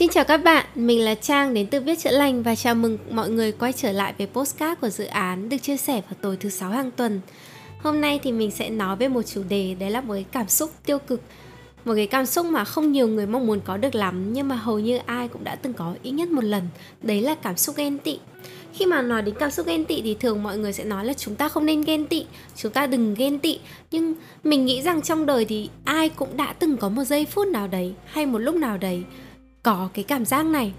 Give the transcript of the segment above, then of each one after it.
Xin chào các bạn, mình là Trang đến từ Viết Chữa Lành và chào mừng mọi người quay trở lại với postcard của dự án được chia sẻ vào tối thứ sáu hàng tuần. Hôm nay thì mình sẽ nói về một chủ đề đấy là một cái cảm xúc tiêu cực. Một cái cảm xúc mà không nhiều người mong muốn có được lắm nhưng mà hầu như ai cũng đã từng có ít nhất một lần. Đấy là cảm xúc ghen tị. Khi mà nói đến cảm xúc ghen tị thì thường mọi người sẽ nói là chúng ta không nên ghen tị chúng ta đừng ghen tị. Nhưng mình nghĩ rằng trong đời thì ai cũng đã từng có một giây phút nào đấy hay một lúc nào đấy có cái cảm giác này.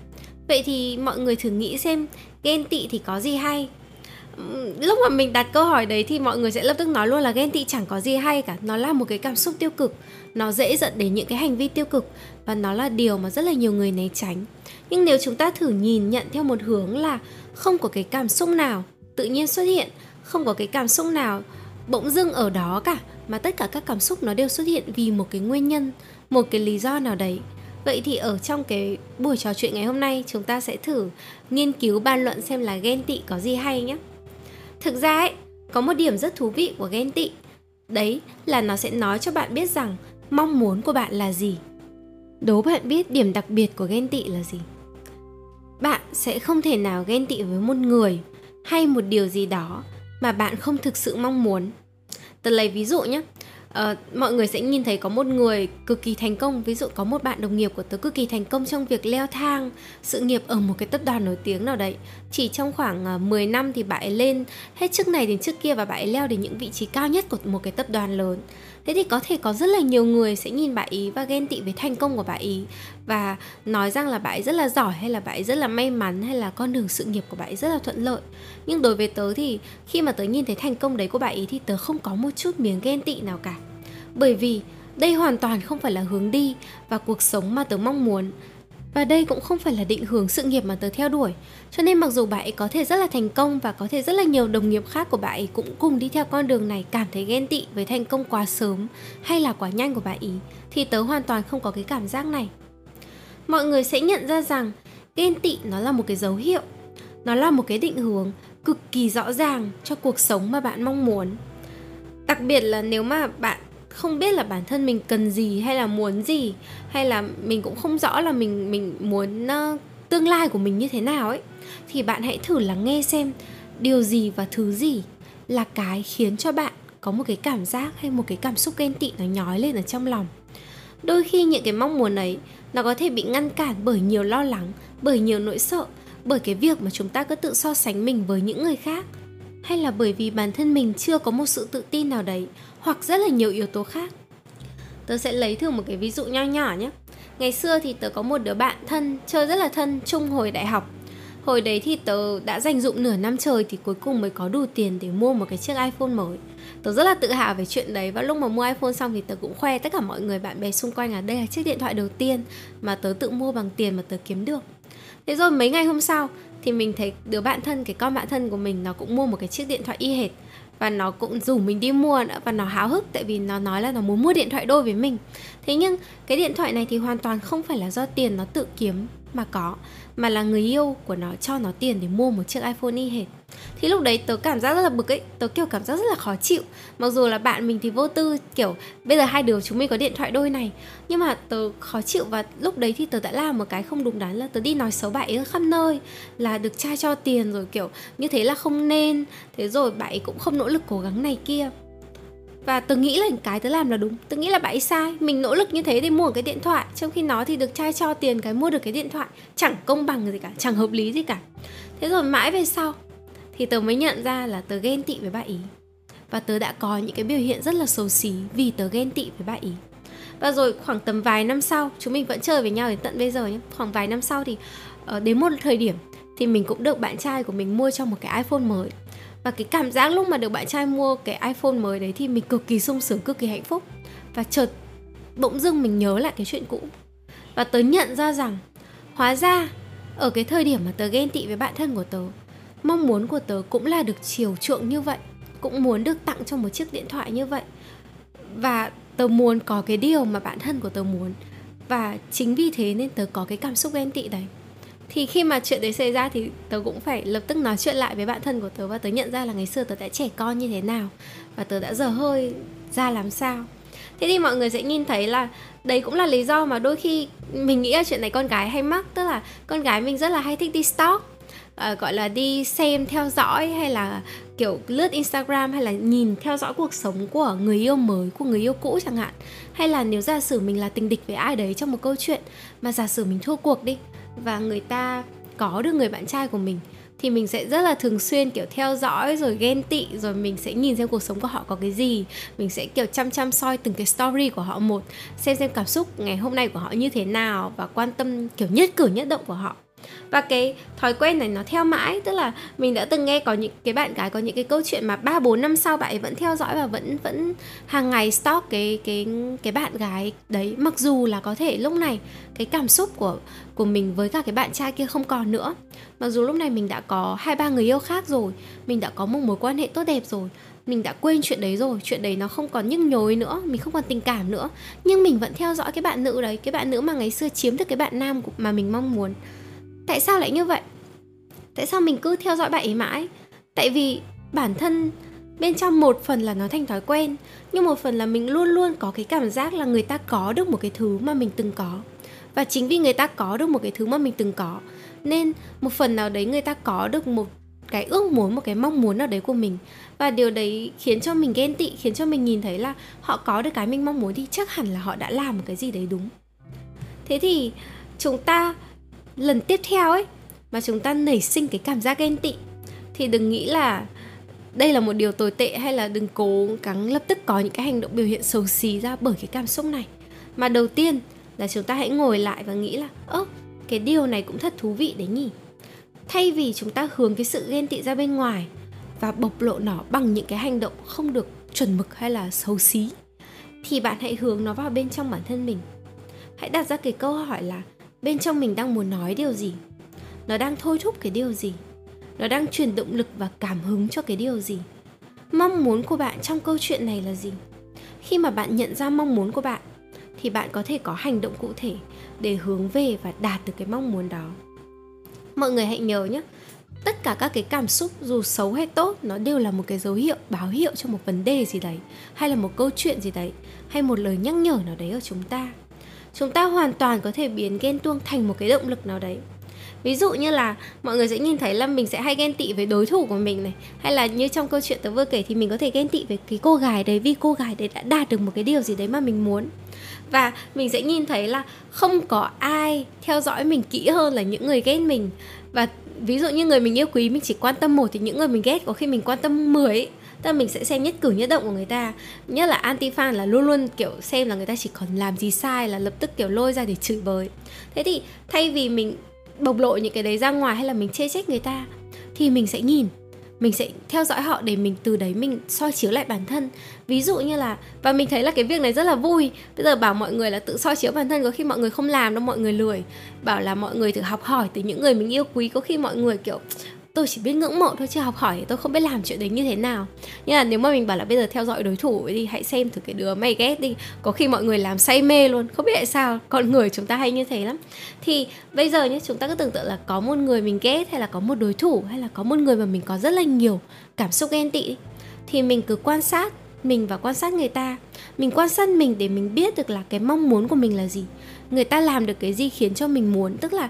Vậy thì mọi người thử nghĩ xem, ghen tị thì có gì hay? Lúc mà mình đặt câu hỏi đấy thì mọi người sẽ lập tức nói luôn là ghen tị chẳng có gì hay cả. Nó là một cái cảm xúc tiêu cực. Nó dễ dẫn đến những cái hành vi tiêu cực và nó là điều mà rất là nhiều người né tránh. Nhưng nếu chúng ta thử nhìn nhận theo một hướng là không có cái cảm xúc nào tự nhiên xuất hiện, không có cái cảm xúc nào bỗng dưng ở đó cả, mà tất cả các cảm xúc nó đều xuất hiện vì một cái nguyên nhân, một cái lý do nào đấy Vậy thì ở trong cái buổi trò chuyện ngày hôm nay chúng ta sẽ thử nghiên cứu bàn luận xem là ghen tị có gì hay nhé. Thực ra ấy, có một điểm rất thú vị của ghen tị. Đấy là nó sẽ nói cho bạn biết rằng mong muốn của bạn là gì. Đố bạn biết điểm đặc biệt của ghen tị là gì? Bạn sẽ không thể nào ghen tị với một người hay một điều gì đó mà bạn không thực sự mong muốn. Tớ lấy ví dụ nhé uh, mọi người sẽ nhìn thấy có một người cực kỳ thành công. Ví dụ có một bạn đồng nghiệp của tớ cực kỳ thành công trong việc leo thang sự nghiệp ở một cái tập đoàn nổi tiếng nào đấy. Chỉ trong khoảng ờ, uh, 10 năm thì bạn ấy lên. Hết chức này đến chức kia và bạn ấy leo đến những vị trí cao nhất của một cái tập đoàn lớn thế thì có thể có rất là nhiều người sẽ nhìn bà ý và ghen tị với thành công của bà ý. Và nói rằng là bà ấy rất là giỏi hay là bà ấy rất là may mắn hay là con đường sự nghiệp của bà ấy rất là thuận lợi. Nhưng đối với tớ thì khi mà tớ nhìn thấy thành công đấy của bà ý thì tớ không có một chút miếng ghen tị nào cả. Bởi vì đây hoàn toàn không phải là hướng đi và cuộc sống mà tớ mong muốn và đây cũng không phải là định hướng sự nghiệp mà tớ theo đuổi. Cho nên mặc dù bà ấy có thể rất là thành công và có thể rất là nhiều đồng nghiệp khác của bà ấy cũng cùng đi theo con đường này cảm thấy ghen tị với thành công quá sớm hay là quá nhanh của bà ấy, thì tớ hoàn toàn không có cái cảm giác này. Mọi người sẽ nhận ra rằng ghen tị nó là một cái dấu hiệu, nó là một cái định hướng cực kỳ rõ ràng cho cuộc sống mà bạn mong muốn. Đặc biệt là nếu mà bạn không biết là bản thân mình cần gì hay là muốn gì hay là mình cũng không rõ là mình mình muốn uh, tương lai của mình như thế nào ấy. Thì bạn hãy thử lắng nghe xem điều gì và thứ gì là cái khiến cho bạn có một cái cảm giác hay một cái cảm xúc ghen tị nó nhói lên ở trong lòng. Đôi khi những cái mong muốn ấy nó có thể bị ngăn cản bởi nhiều lo lắng bởi nhiều nỗi sợ bởi cái việc mà chúng ta cứ tự so sánh mình với những người khác hay là bởi vì bản thân mình chưa có một sự tự tin nào đấy, hoặc rất là nhiều yếu tố khác? Tớ sẽ lấy thử một cái ví dụ nho nhỏ nhé. Ngày xưa thì tớ có một đứa bạn thân, chơi rất là thân, chung hồi đại học. Hồi đấy thì tớ đã dành dụng nửa năm trời thì cuối cùng mới có đủ tiền để mua một cái chiếc iphone mới. Tớ rất là tự hào về chuyện đấy và lúc mà mua iphone xong thì tớ cũng khoe tất cả mọi người bạn bè xung quanh là đây là chiếc điện thoại đầu tiên mà tớ tự mua bằng tiền mà tớ kiếm được thế rồi mấy ngày hôm sau thì mình thấy đứa bạn thân, cái con bạn thân của mình, nó cũng mua một cái chiếc điện thoại y hệt. Và nó cũng rủ mình đi mua nữa và nó háo hức tại vì nó nói là nó muốn mua điện thoại đôi với mình. Thế nhưng cái điện thoại này thì hoàn toàn không phải là do tiền nó tự kiếm mà có, mà là người yêu của nó cho nó tiền để mua một chiếc iPhone y hệt. Thì lúc đấy tớ cảm giác rất là bực ấy, tớ kiểu cảm giác rất là khó chịu. Mặc dù là bạn mình thì vô tư, kiểu, bây giờ hai đứa chúng mình có điện thoại đôi này. Nhưng mà tớ khó chịu và lúc đấy thì tớ đã làm một cái không đúng đắn là tớ đi nói xấu bạn ấy khắp nơi, là được trai cho tiền rồi, kiểu, như thế là không nên. Thế rồi bạn ấy cũng không nỗ lực cố gắng này kia và tớ nghĩ là cái tớ làm là đúng. Tớ nghĩ là bạn ấy sai. Mình nỗ lực như thế để mua một cái điện thoại. Trong khi nó thì được trai cho tiền cái mua được cái điện thoại. Chẳng công bằng gì cả, chẳng hợp lý gì cả. Thế rồi mãi về sau thì tớ mới nhận ra là tớ ghen tị với bạn ý và tớ đã có những cái biểu hiện rất là xấu xí vì tớ ghen tị với bạn ý và rồi khoảng tầm vài năm sau, chúng mình vẫn chơi với nhau đến tận bây giờ nhé khoảng vài năm sau thì ờ, đến một thời điểm thì mình cũng được bạn trai của mình mua cho một cái iPhone mới và cái cảm giác lúc mà được bạn trai mua cái iPhone mới đấy thì mình cực kỳ sung sướng, cực kỳ hạnh phúc. Và chợt bỗng dưng mình nhớ lại cái chuyện cũ. Và tớ nhận ra rằng, hóa ra ở cái thời điểm mà tớ ghen tị với bạn thân của tớ, mong muốn của tớ cũng là được chiều chuộng như vậy, cũng muốn được tặng cho một chiếc điện thoại như vậy. Và tớ muốn có cái điều mà bản thân của tớ muốn. Và chính vì thế nên tớ có cái cảm xúc ghen tị đấy thì khi mà chuyện đấy xảy ra thì tớ cũng phải lập tức nói chuyện lại với bạn thân của tớ và tớ nhận ra là ngày xưa tớ đã trẻ con như thế nào và tớ đã dở hơi ra làm sao. Thế thì mọi người sẽ nhìn thấy là đấy cũng là lý do mà đôi khi mình nghĩ là chuyện này con gái hay mắc tức là con gái mình rất là hay thích đi stalk uh, gọi là đi xem theo dõi hay là kiểu lướt Instagram hay là nhìn theo dõi cuộc sống của người yêu mới của người yêu cũ chẳng hạn. Hay là nếu giả sử mình là tình địch với ai đấy trong một câu chuyện mà giả sử mình thua cuộc đi và người ta có được người bạn trai của mình, thì mình sẽ rất là thường xuyên, kiểu, theo dõi, rồi ghen tị, rồi mình sẽ nhìn xem cuộc sống của họ có cái gì. Mình sẽ, kiểu, chăm chăm soi từng cái story của họ một, xem xem cảm xúc ngày hôm nay của họ như thế nào và quan tâm, kiểu, nhất cử nhất động của họ và cái thói quen này nó theo mãi, tức là mình đã từng nghe có những cái bạn gái có những cái câu chuyện mà ba, bốn năm sau bạn ấy vẫn theo dõi và vẫn vẫn hàng ngày stalk cái cái cái bạn gái đấy, mặc dù là có thể lúc này cái cảm xúc của của mình với cả cái bạn trai kia không còn nữa. Mặc dù lúc này mình đã có hai, ba người yêu khác rồi, mình đã có một mối quan hệ tốt đẹp rồi, mình đã quên chuyện đấy rồi, chuyện đấy nó không còn nhức nhối nữa, mình không còn tình cảm nữa. Nhưng mình vẫn theo dõi cái bạn nữ đấy, cái bạn nữ mà ngày xưa chiếm được cái bạn nam mà mình mong muốn tại sao lại như vậy? Tại sao mình cứ theo dõi bạn ấy mãi? Tại vì bản thân bên trong một phần là nó thành thói quen, nhưng một phần là mình luôn luôn có cái cảm giác là người ta có được một cái thứ mà mình từng có. Và chính vì người ta có được một cái thứ mà mình từng có, nên một phần nào đấy người ta có được một cái ước muốn, một cái mong muốn nào đấy của mình. Và điều đấy khiến cho mình ghen tị, khiến cho mình nhìn thấy là họ có được cái mình mong muốn thì chắc hẳn là họ đã làm một cái gì đấy đúng. Thế thì chúng ta lần tiếp theo ấy, mà chúng ta nảy sinh cái cảm giác ghen tị, thì đừng nghĩ là đây là một điều tồi tệ hay là đừng cố gắng lập tức có những cái hành động biểu hiện xấu xí ra bởi cái cảm xúc này. Mà đầu tiên là chúng ta hãy ngồi lại và nghĩ là, ơ, cái điều này cũng thật thú vị đấy nhỉ. Thay vì chúng ta hướng cái sự ghen tị ra bên ngoài và bộc lộ nó bằng những cái hành động không được chuẩn mực hay là xấu xí, thì bạn hãy hướng nó vào bên trong bản thân mình. Hãy đặt ra cái câu hỏi là bên trong mình đang muốn nói điều gì? Nó đang thôi thúc cái điều gì? Nó đang truyền động lực và cảm hứng cho cái điều gì? Mong muốn của bạn trong câu chuyện này là gì? Khi mà bạn nhận ra mong muốn của bạn, thì bạn có thể có hành động cụ thể để hướng về và đạt được cái mong muốn đó. Mọi người hãy nhớ nhé, tất cả các cái cảm xúc dù xấu hay tốt, nó đều là một cái dấu hiệu, báo hiệu cho một vấn đề gì đấy, hay là một câu chuyện gì đấy, hay một lời nhắc nhở nào đấy ở chúng ta chúng ta hoàn toàn có thể biến ghen tuông thành một cái động lực nào đấy. Ví dụ như là mọi người sẽ nhìn thấy là mình sẽ hay ghen tị với đối thủ của mình này, hay là như trong câu chuyện tớ vừa kể thì mình có thể ghen tị với cái cô gái đấy vì cô gái đấy đã đạt được một cái điều gì đấy mà mình muốn. Và mình sẽ nhìn thấy là không có ai theo dõi mình kỹ hơn là những người ghét mình. Và ví dụ như người mình yêu quý, mình chỉ quan tâm một thì những người mình ghét có khi mình quan tâm 10 ấy tức là mình sẽ xem nhất cử nhất động của người ta. Nhất là anti fan là luôn luôn, kiểu, xem là người ta chỉ còn làm gì sai là lập tức, kiểu, lôi ra để chửi bới. Thế thì thay vì mình bộc lộ những cái đấy ra ngoài hay là mình chê trách người ta, thì mình sẽ nhìn, mình sẽ theo dõi họ để mình từ đấy mình soi chiếu lại bản thân. Ví dụ như là, và mình thấy là cái việc này rất là vui. Bây giờ bảo mọi người là tự soi chiếu bản thân, có khi mọi người không làm đâu, mọi người lười. Bảo là mọi người thử học hỏi từ những người mình yêu quý, có khi mọi người, kiểu tôi chỉ biết ngưỡng mộ thôi chứ học hỏi thì tôi không biết làm chuyện đấy như thế nào. Nhưng là nếu mà mình bảo là bây giờ theo dõi đối thủ thì hãy xem thử cái đứa mày ghét đi. Có khi mọi người làm say mê luôn. Không biết tại sao con người chúng ta hay như thế lắm. Thì bây giờ nhé chúng ta cứ tưởng tượng là có một người mình ghét hay là có một đối thủ hay là có một người mà mình có rất là nhiều cảm xúc ghen tị. Thì mình cứ quan sát mình và quan sát người ta. Mình quan sát mình để mình biết được là cái mong muốn của mình là gì. Người ta làm được cái gì khiến cho mình muốn. Tức là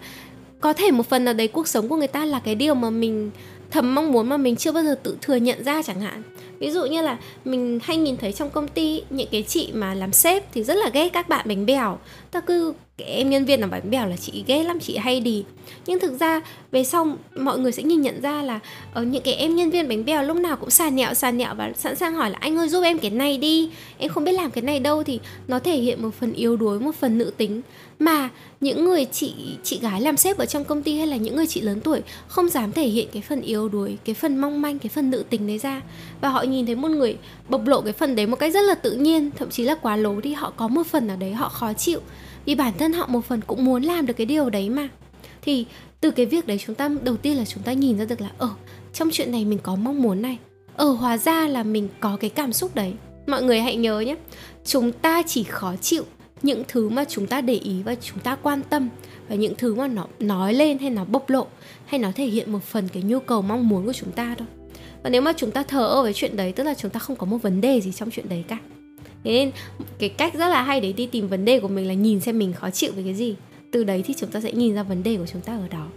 có thể một phần nào đấy cuộc sống của người ta là cái điều mà mình thầm mong muốn mà mình chưa bao giờ tự thừa nhận ra chẳng hạn. Ví dụ như là mình hay nhìn thấy trong công ty những cái chị mà làm sếp thì rất là ghét các bạn bánh bèo. Ta cứ cái em nhân viên làm bánh bèo là chị ghét lắm, chị hay đi. Nhưng thực ra, về sau mọi người sẽ nhìn nhận ra là ở những cái em nhân viên bánh bèo lúc nào cũng xà nhẹo xà nhẹo và sẵn sàng hỏi là anh ơi, giúp em cái này đi, em không biết làm cái này đâu thì nó thể hiện một phần yếu đuối, một phần nữ tính. Mà những người chị chị gái làm sếp ở trong công ty hay là những người chị lớn tuổi không dám thể hiện cái phần yếu đuối, cái phần mong manh, cái phần nữ tính đấy ra. Và họ nhìn thấy một người bộc lộ cái phần đấy một cách rất là tự nhiên, thậm chí là quá lố đi, họ có một phần nào đấy họ khó chịu vì bản thân họ một phần cũng muốn làm được cái điều đấy mà. Thì từ cái việc đấy chúng ta, đầu tiên là chúng ta nhìn ra được là ở trong chuyện này mình có mong muốn này. Ở hóa ra là mình có cái cảm xúc đấy. Mọi người hãy nhớ nhé, chúng ta chỉ khó chịu những thứ mà chúng ta để ý và chúng ta quan tâm và những thứ mà nó nói lên hay nó bộc lộ hay nó thể hiện một phần cái nhu cầu mong muốn của chúng ta thôi. Và nếu mà chúng ta thờ ơ với chuyện đấy, tức là chúng ta không có một vấn đề gì trong chuyện đấy cả thế nên cái cách rất là hay để đi tìm vấn đề của mình là nhìn xem mình khó chịu với cái gì. Từ đấy thì chúng ta sẽ nhìn ra vấn đề của chúng ta ở đó.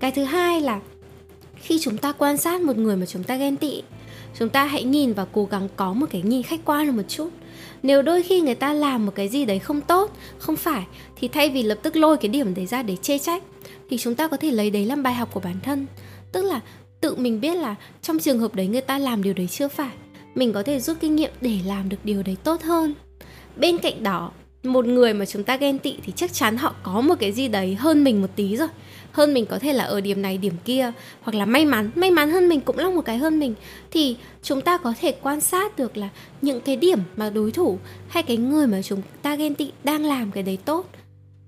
Cái thứ hai là khi chúng ta quan sát một người mà chúng ta ghen tị, chúng ta hãy nhìn và cố gắng có một cái nhìn khách quan một chút. Nếu đôi khi người ta làm một cái gì đấy không tốt, không phải, thì thay vì lập tức lôi cái điểm đấy ra để chê trách, thì chúng ta có thể lấy đấy làm bài học của bản thân. Tức là tự mình biết là trong trường hợp đấy người ta làm điều đấy chưa phải mình có thể rút kinh nghiệm để làm được điều đấy tốt hơn. Bên cạnh đó, một người mà chúng ta ghen tị thì chắc chắn họ có một cái gì đấy hơn mình một tí rồi. Hơn mình có thể là ở điểm này, điểm kia, hoặc là may mắn. May mắn hơn mình cũng là một cái hơn mình. Thì chúng ta có thể quan sát được là những cái điểm mà đối thủ hay cái người mà chúng ta ghen tị đang làm cái đấy tốt.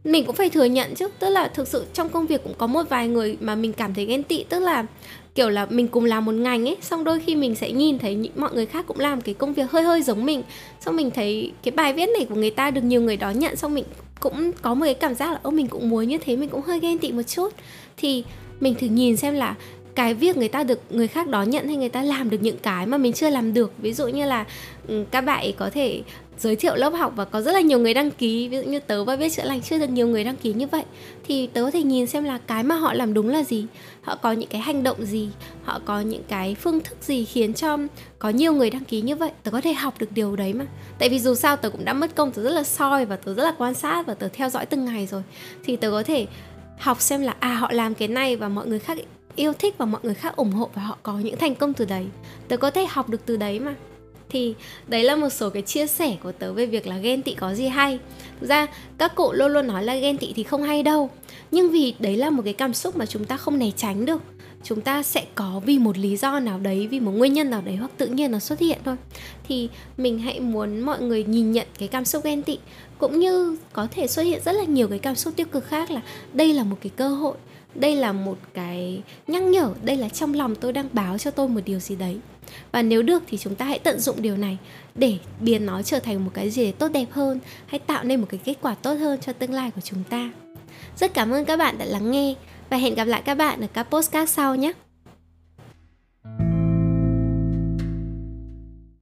Mình cũng phải thừa nhận chứ. Tức là thực sự trong công việc cũng có một vài người mà mình cảm thấy ghen tị. Tức là kiểu là mình cùng làm một ngành ấy, xong đôi khi mình sẽ nhìn thấy những mọi người khác cũng làm cái công việc hơi hơi giống mình. Xong mình thấy cái bài viết này của người ta được nhiều người đón nhận, xong mình cũng có một cái cảm giác là ô mình cũng muốn như thế, mình cũng hơi ghen tị một chút. Thì mình thử nhìn xem là cái việc người ta được người khác đón nhận hay người ta làm được những cái mà mình chưa làm được. Ví dụ như là ừ, các bạn ấy có thể giới thiệu lớp học và có rất là nhiều người đăng ký. Ví dụ như tớ và biết chữa lành chưa được nhiều người đăng ký như vậy. Thì tớ có thể nhìn xem là cái mà họ làm đúng là gì. Họ có những cái hành động gì. Họ có những cái phương thức gì khiến cho có nhiều người đăng ký như vậy. Tớ có thể học được điều đấy mà. Tại vì dù sao tớ cũng đã mất công, tớ rất là soi và tớ rất là quan sát và tớ theo dõi từng ngày rồi. Thì tớ có thể học xem là à họ làm cái này và mọi người khác yêu thích và mọi người khác ủng hộ và họ có những thành công từ đấy. Tớ có thể học được từ đấy mà thì đấy là một số cái chia sẻ của tớ về việc là ghen tị có gì hay. Thực ra, các cụ luôn luôn nói là ghen tị thì không hay đâu. Nhưng vì đấy là một cái cảm xúc mà chúng ta không né tránh được. Chúng ta sẽ có vì một lý do nào đấy, vì một nguyên nhân nào đấy hoặc tự nhiên nó xuất hiện thôi. Thì mình hãy muốn mọi người nhìn nhận cái cảm xúc ghen tị. Cũng như có thể xuất hiện rất là nhiều cái cảm xúc tiêu cực khác là đây là một cái cơ hội, đây là một cái nhắc nhở, đây là trong lòng tôi đang báo cho tôi một điều gì đấy và nếu được thì chúng ta hãy tận dụng điều này để biến nó trở thành một cái gì tốt đẹp hơn, hay tạo nên một cái kết quả tốt hơn cho tương lai của chúng ta. Rất cảm ơn các bạn đã lắng nghe và hẹn gặp lại các bạn ở các postcard sau nhé!